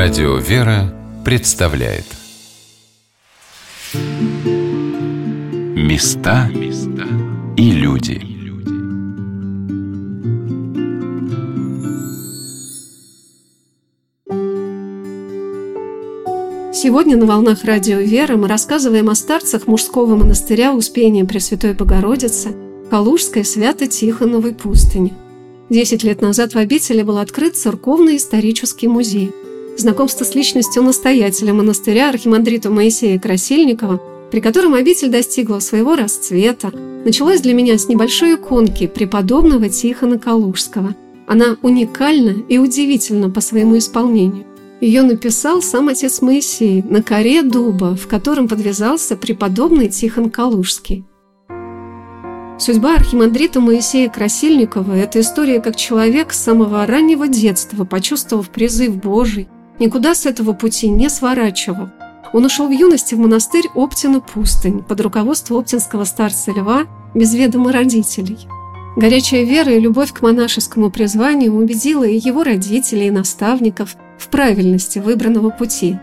Радио «Вера» представляет. Места и люди. Сегодня на «Волнах Радио «Вера» мы рассказываем о старцах мужского монастыря Успения Пресвятой Богородицы Калужской Свято-Тихоновой пустыни. Десять лет назад в обители был открыт церковно-исторический музей – знакомство с личностью настоятеля монастыря архимандрита Моисея Красильникова, при котором обитель достигла своего расцвета, началось для меня с небольшой иконки преподобного Тихона Калужского. Она уникальна и удивительна по своему исполнению. Ее написал сам отец Моисей на коре дуба, в котором подвязался преподобный Тихон Калужский. Судьба архимандрита Моисея Красильникова – это история, как человек с самого раннего детства, почувствовав призыв Божий, никуда с этого пути не сворачивал. Он ушел в юности в монастырь Оптина пустынь под руководством оптинского старца Льва без ведома родителей. Горячая вера и любовь к монашескому призванию убедила и его родителей, и наставников в правильности выбранного пути.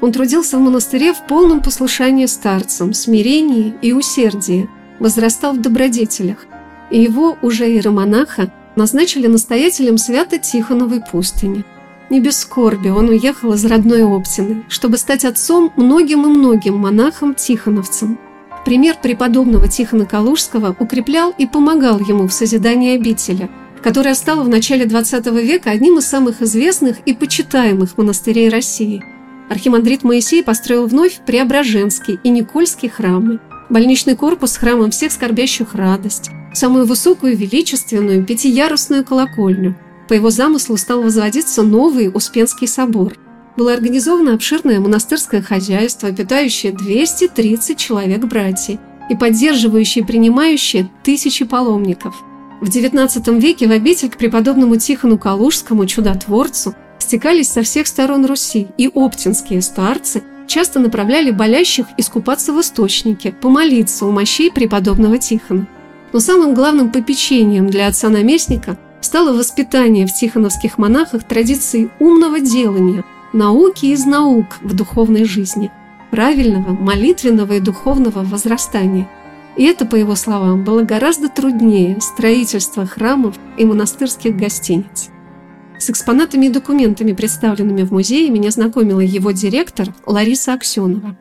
Он трудился в монастыре в полном послушании старцам, смирении и усердии, возрастал в добродетелях, и его, уже иеромонаха, назначили настоятелем Свято-Тихоновой пустыни – не без скорби он уехал из родной Оптины, чтобы стать отцом многим и многим монахам-тихоновцам. Пример преподобного Тихона Калужского укреплял и помогал ему в созидании обители, которая стала в начале XX века одним из самых известных и почитаемых монастырей России. Архимандрит Моисей построил вновь Преображенский и Никольский храмы, больничный корпус с храмом всех скорбящих радость, самую высокую величественную пятиярусную колокольню – по его замыслу стал возводиться новый Успенский собор. Было организовано обширное монастырское хозяйство, питающее 230 человек братьев и поддерживающее и принимающее тысячи паломников. В XIX веке в обитель к преподобному Тихону Калужскому, чудотворцу, стекались со всех сторон Руси, и оптинские старцы часто направляли болящих искупаться в источнике, помолиться у мощей преподобного Тихона. Но самым главным попечением для отца-наместника – стало воспитание в тихоновских монахах традиции умного делания, науки из наук в духовной жизни, правильного, молитвенного и духовного возрастания. И это, по его словам, было гораздо труднее строительства храмов и монастырских гостиниц. С экспонатами и документами, представленными в музее, меня знакомила его директор Лариса Аксенова.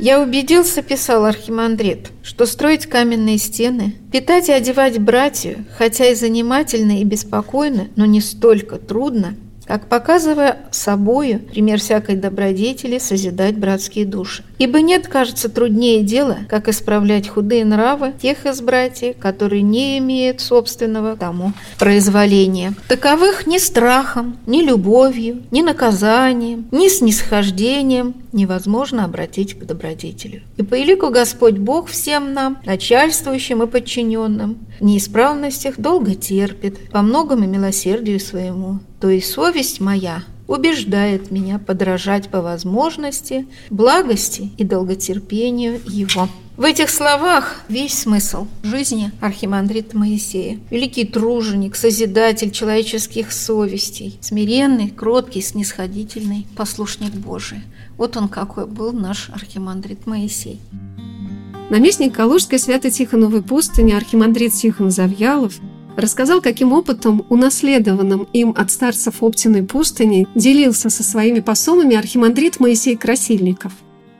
Я убедился, писал архимандрит, что строить каменные стены, питать и одевать братью, хотя и занимательно и беспокойно, но не столько трудно, как показывая собою пример всякой добродетели созидать братские души. Ибо нет, кажется, труднее дела, как исправлять худые нравы тех из братьев, которые не имеют собственного тому произволения. Таковых ни страхом, ни любовью, ни наказанием, ни снисхождением невозможно обратить к добродетелю. И по велику Господь Бог всем нам, начальствующим и подчиненным, в неисправностях долго терпит, по многому милосердию своему, то есть совесть моя убеждает меня подражать по возможности благости и долготерпению Его. В этих словах весь смысл жизни архимандрита Моисея. Великий труженик, созидатель человеческих совестей, смиренный, кроткий, снисходительный, послушник Божий. Вот он какой был наш архимандрит Моисей. Наместник Калужской Свято-Тихоновой пустыни архимандрит Тихон Завьялов рассказал, каким опытом, унаследованным им от старцев Оптиной пустыни, делился со своими посолами архимандрит Моисей Красильников.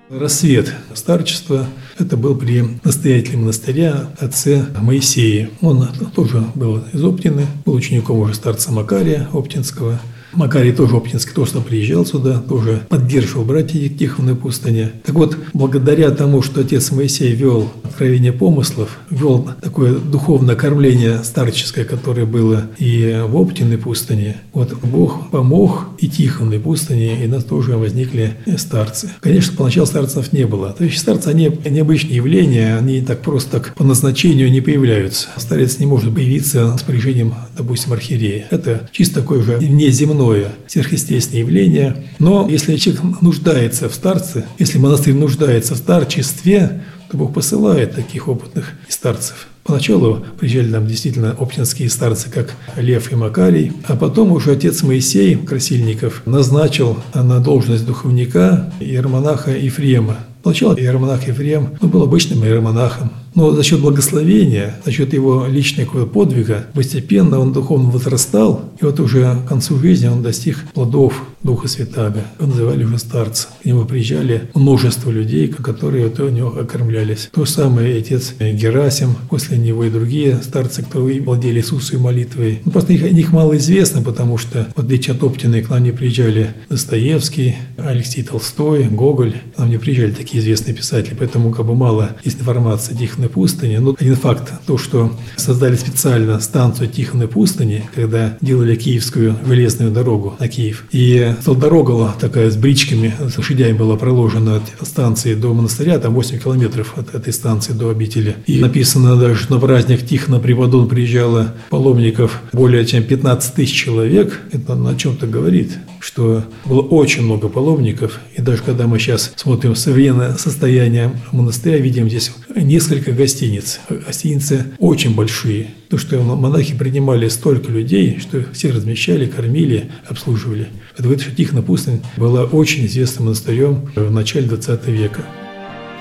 Рассвет старчества – это был при настоятеле монастыря отце Моисея. Он тоже был из Оптины, был учеником уже старца Макария Оптинского – Макарий тоже Оптинский тоже приезжал сюда, тоже поддерживал братьев Тихоновой пустыне. Так вот, благодаря тому, что отец Моисей вел откровение помыслов, вел такое духовное кормление старческое, которое было и в Оптиной пустыне, вот Бог помог и Тихоновой пустыне, и нас тоже возникли старцы. Конечно, поначалу старцев не было. То есть старцы, они необычные явления, они так просто так по назначению не появляются. Старец не может появиться с приезжением, допустим, архиерея. Это чисто такое же внеземное иное сверхъестественное явление. Но если человек нуждается в старце, если монастырь нуждается в старчестве, то Бог посылает таких опытных старцев. Поначалу приезжали там действительно оптинские старцы, как Лев и Макарий, а потом уже отец Моисей Красильников назначил на должность духовника иеромонаха Ефрема. Сначала иеромонах Ефрем ну, был обычным иеромонахом, но за счет благословения, за счет его личного подвига, постепенно он духовно возрастал, и вот уже к концу жизни он достиг плодов Духа Святаго. Его называли уже старцем. К нему приезжали множество людей, которые вот у него окормлялись. То же самое отец Герасим, после него и другие старцы, кто владели Иисусовой молитвой. Ну, просто их, о них мало известно, потому что, в отличие от Оптины, к нам не приезжали Достоевский, Алексей Толстой, Гоголь. К нам не приезжали такие известные писатели, поэтому как бы мало есть информации о Тихоной пустыне. Но один факт, то, что создали специально станцию Тихоной пустыни, когда делали Киевскую железную дорогу на Киев. И дорога такая с бричками, с лошадями была проложена от станции до монастыря, там 8 километров от этой станции до обители. И написано даже, что на праздник Тихона Приводон приезжало паломников более чем 15 тысяч человек. Это на чем-то говорит, что было очень много паломников. И даже когда мы сейчас смотрим современное состояние монастыря, видим здесь несколько гостиниц. Гостиницы очень большие. То, что монахи принимали столько людей, что все размещали, кормили, обслуживали. Это Тихона Пустынь была очень известным монастырем в начале XX века.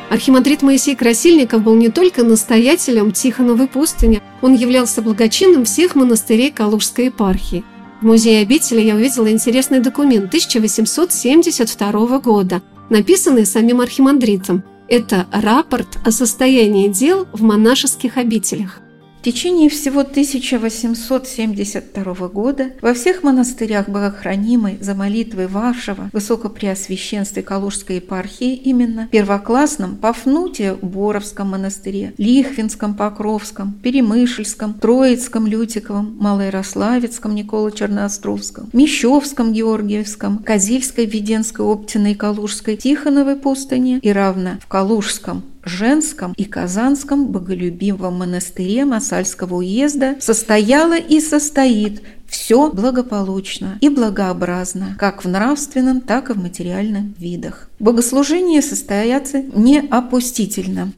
Архимандрит Моисей Красильников был не только настоятелем Тихоновой пустыни, он являлся благочинным всех монастырей Калужской епархии. В музее обители я увидела интересный документ 1872 года, написанный самим архимандритом. Это рапорт о состоянии дел в монашеских обителях. В течение всего 1872 года во всех монастырях Богохранимой за молитвой вашего Высокопреосвященства Калужской епархии именно первоклассном Пафнутия Боровском монастыре, Лихвинском Покровском, Перемышльском, Троицком Лютиковом, Малоярославецком Никола Черноостровском, Мещовском Георгиевском, Козельской Веденской Оптиной Калужской, Тихоновой пустыне и равно в Калужском женском и казанском боголюбивом монастыре Масальского уезда состояло и состоит все благополучно и благообразно, как в нравственном, так и в материальном видах. Богослужения состоятся неопустительно.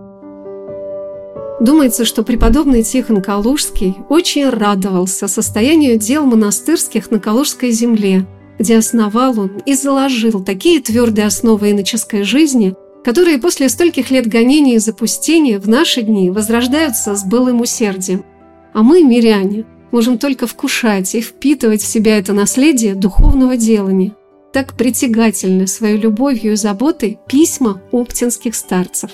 Думается, что преподобный Тихон Калужский очень радовался состоянию дел монастырских на Калужской земле, где основал он и заложил такие твердые основы иноческой жизни, которые после стольких лет гонений и запустения в наши дни возрождаются с былым усердием. А мы, миряне, можем только вкушать и впитывать в себя это наследие духовного делания. Так притягательны своей любовью и заботой письма оптинских старцев.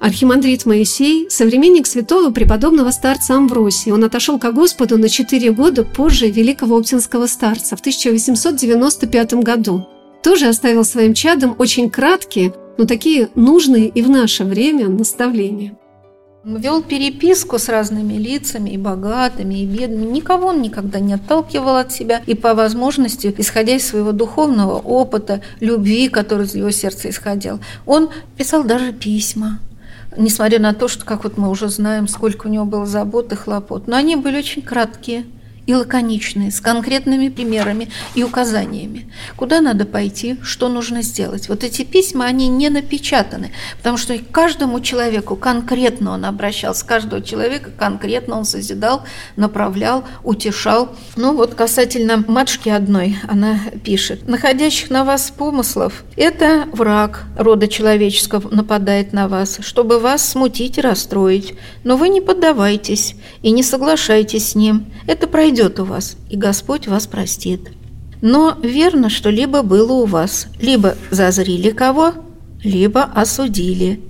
Архимандрит Моисей – современник святого преподобного старца Амвросия. Он отошел ко Господу на четыре года позже великого оптинского старца в 1895 году. Тоже оставил своим чадом очень краткие, но такие нужные и в наше время наставления. Вел переписку с разными лицами, и богатыми, и бедными. Никого он никогда не отталкивал от себя. И по возможности, исходя из своего духовного опыта, любви, который из его сердца исходил, он писал даже письма. Несмотря на то, что, как вот мы уже знаем, сколько у него было забот и хлопот. Но они были очень краткие – и лаконичные, с конкретными примерами и указаниями. Куда надо пойти, что нужно сделать. Вот эти письма, они не напечатаны, потому что каждому человеку конкретно он обращался, каждого человека конкретно он созидал, направлял, утешал. Ну вот касательно матушки одной, она пишет, находящих на вас помыслов, это враг рода человеческого нападает на вас, чтобы вас смутить и расстроить, но вы не поддавайтесь и не соглашайтесь с ним. Это пройдет пройдет у вас, и Господь вас простит. Но верно, что либо было у вас, либо зазрили кого, либо осудили.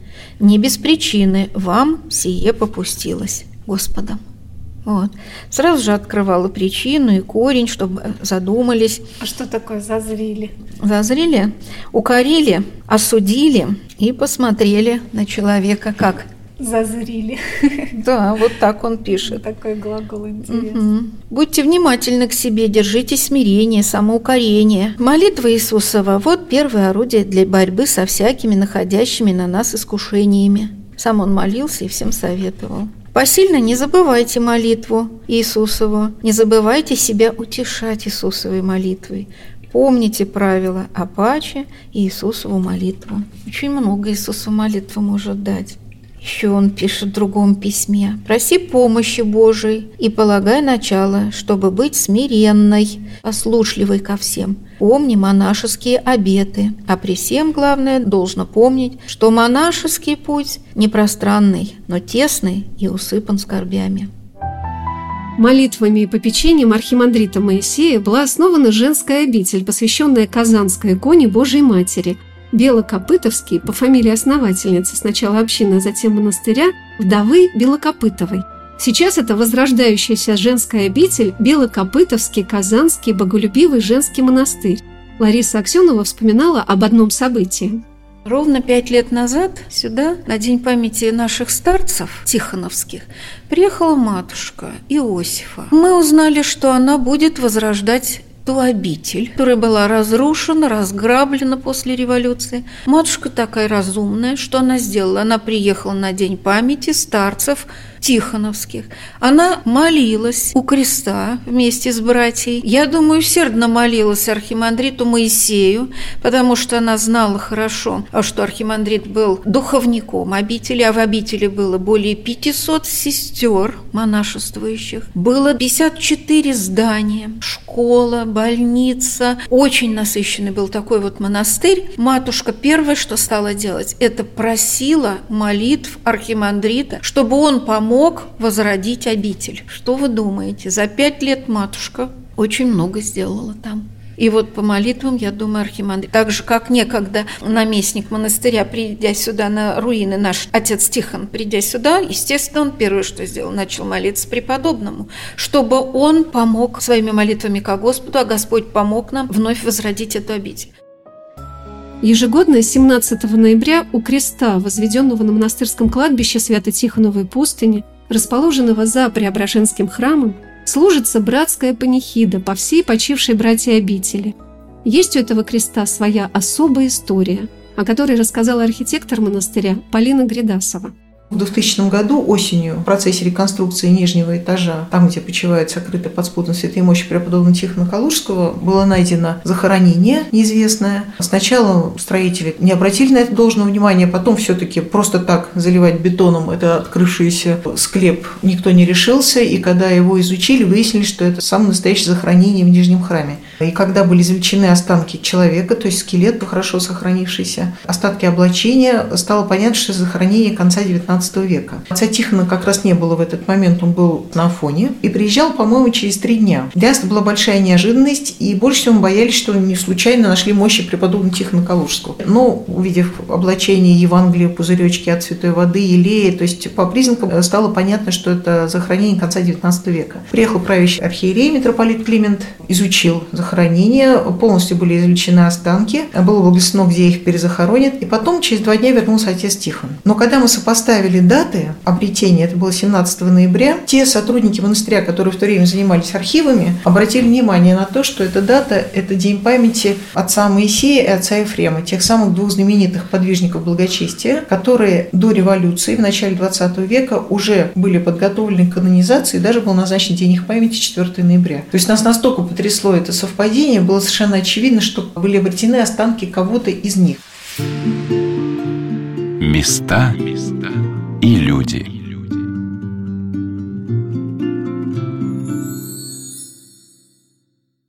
Не без причины вам сие попустилось Господом. Вот. Сразу же открывала причину и корень, чтобы задумались. А что такое зазрили? Зазрили, укорили, осудили и посмотрели на человека как Зазрили. Да, вот так он пишет. Такой глагол интересный. Угу. Будьте внимательны к себе, держите смирение, самоукорение. Молитва Иисусова – вот первое орудие для борьбы со всякими находящими на нас искушениями. Сам он молился и всем советовал. Посильно не забывайте молитву Иисусову, не забывайте себя утешать Иисусовой молитвой. Помните правила Апаче и Иисусову молитву. Очень много Иисусу молитву может дать. Еще он пишет в другом письме. «Проси помощи Божией и полагай начало, чтобы быть смиренной, послушливой ко всем. Помни монашеские обеты, а при всем, главное, должно помнить, что монашеский путь не пространный, но тесный и усыпан скорбями». Молитвами и попечением архимандрита Моисея была основана женская обитель, посвященная Казанской иконе Божьей Матери – Белокопытовский по фамилии основательницы сначала общины, а затем монастыря, вдовы Белокопытовой. Сейчас это возрождающаяся женская обитель Белокопытовский Казанский Боголюбивый женский монастырь. Лариса Аксенова вспоминала об одном событии. Ровно пять лет назад сюда, на День памяти наших старцев тихоновских, приехала матушка Иосифа. Мы узнали, что она будет возрождать ту обитель, которая была разрушена, разграблена после революции. Матушка такая разумная, что она сделала? Она приехала на День памяти старцев Тихоновских. Она молилась у креста вместе с братьей. Я думаю, усердно молилась архимандриту Моисею, потому что она знала хорошо, что архимандрит был духовником обители, а в обители было более 500 сестер монашествующих. Было 54 здания, школа, больница. Очень насыщенный был такой вот монастырь. Матушка первое, что стала делать, это просила молитв архимандрита, чтобы он помог помог возродить обитель. Что вы думаете? За пять лет матушка очень много сделала там. И вот по молитвам, я думаю, архимандрит, так же, как некогда наместник монастыря, придя сюда на руины, наш отец Тихон, придя сюда, естественно, он первое, что сделал, начал молиться преподобному, чтобы он помог своими молитвами ко Господу, а Господь помог нам вновь возродить эту обитель. Ежегодно 17 ноября у креста, возведенного на монастырском кладбище Свято-Тихоновой пустыни, расположенного за Преображенским храмом, служится братская панихида по всей почившей братья обители. Есть у этого креста своя особая история, о которой рассказала архитектор монастыря Полина Гридасова. В 2000 году осенью в процессе реконструкции нижнего этажа, там, где почивает сокрытая под спутом святой мощи преподобного Тихона Калужского, было найдено захоронение неизвестное. Сначала строители не обратили на это должного внимания, потом все-таки просто так заливать бетоном это открывшийся склеп никто не решился, и когда его изучили, выяснили, что это самое настоящее захоронение в Нижнем храме. И когда были извлечены останки человека, то есть скелет хорошо сохранившийся, остатки облачения, стало понятно, что захоронение конца 19 века. Отца Тихона как раз не было в этот момент, он был на Афоне и приезжал, по-моему, через три дня. Для нас была большая неожиданность, и больше всего мы боялись, что не случайно нашли мощи преподобного Тихона Калужского. Но, увидев облачение Евангелия, пузыречки от святой воды, елея, то есть по признакам стало понятно, что это захоронение конца 19 века. Приехал правящий архиерей митрополит Климент, изучил захоронение, полностью были извлечены останки, было благословено, где их перезахоронят, и потом через два дня вернулся отец Тихон. Но когда мы сопоставили даты обретения, это было 17 ноября, те сотрудники монастыря, которые в то время занимались архивами, обратили внимание на то, что эта дата – это день памяти отца Моисея и отца Ефрема, тех самых двух знаменитых подвижников благочестия, которые до революции в начале 20 века уже были подготовлены к канонизации, даже был назначен день их памяти 4 ноября. То есть нас настолько потрясло это совпадение, было совершенно очевидно, что были обретены останки кого-то из них. Места и люди.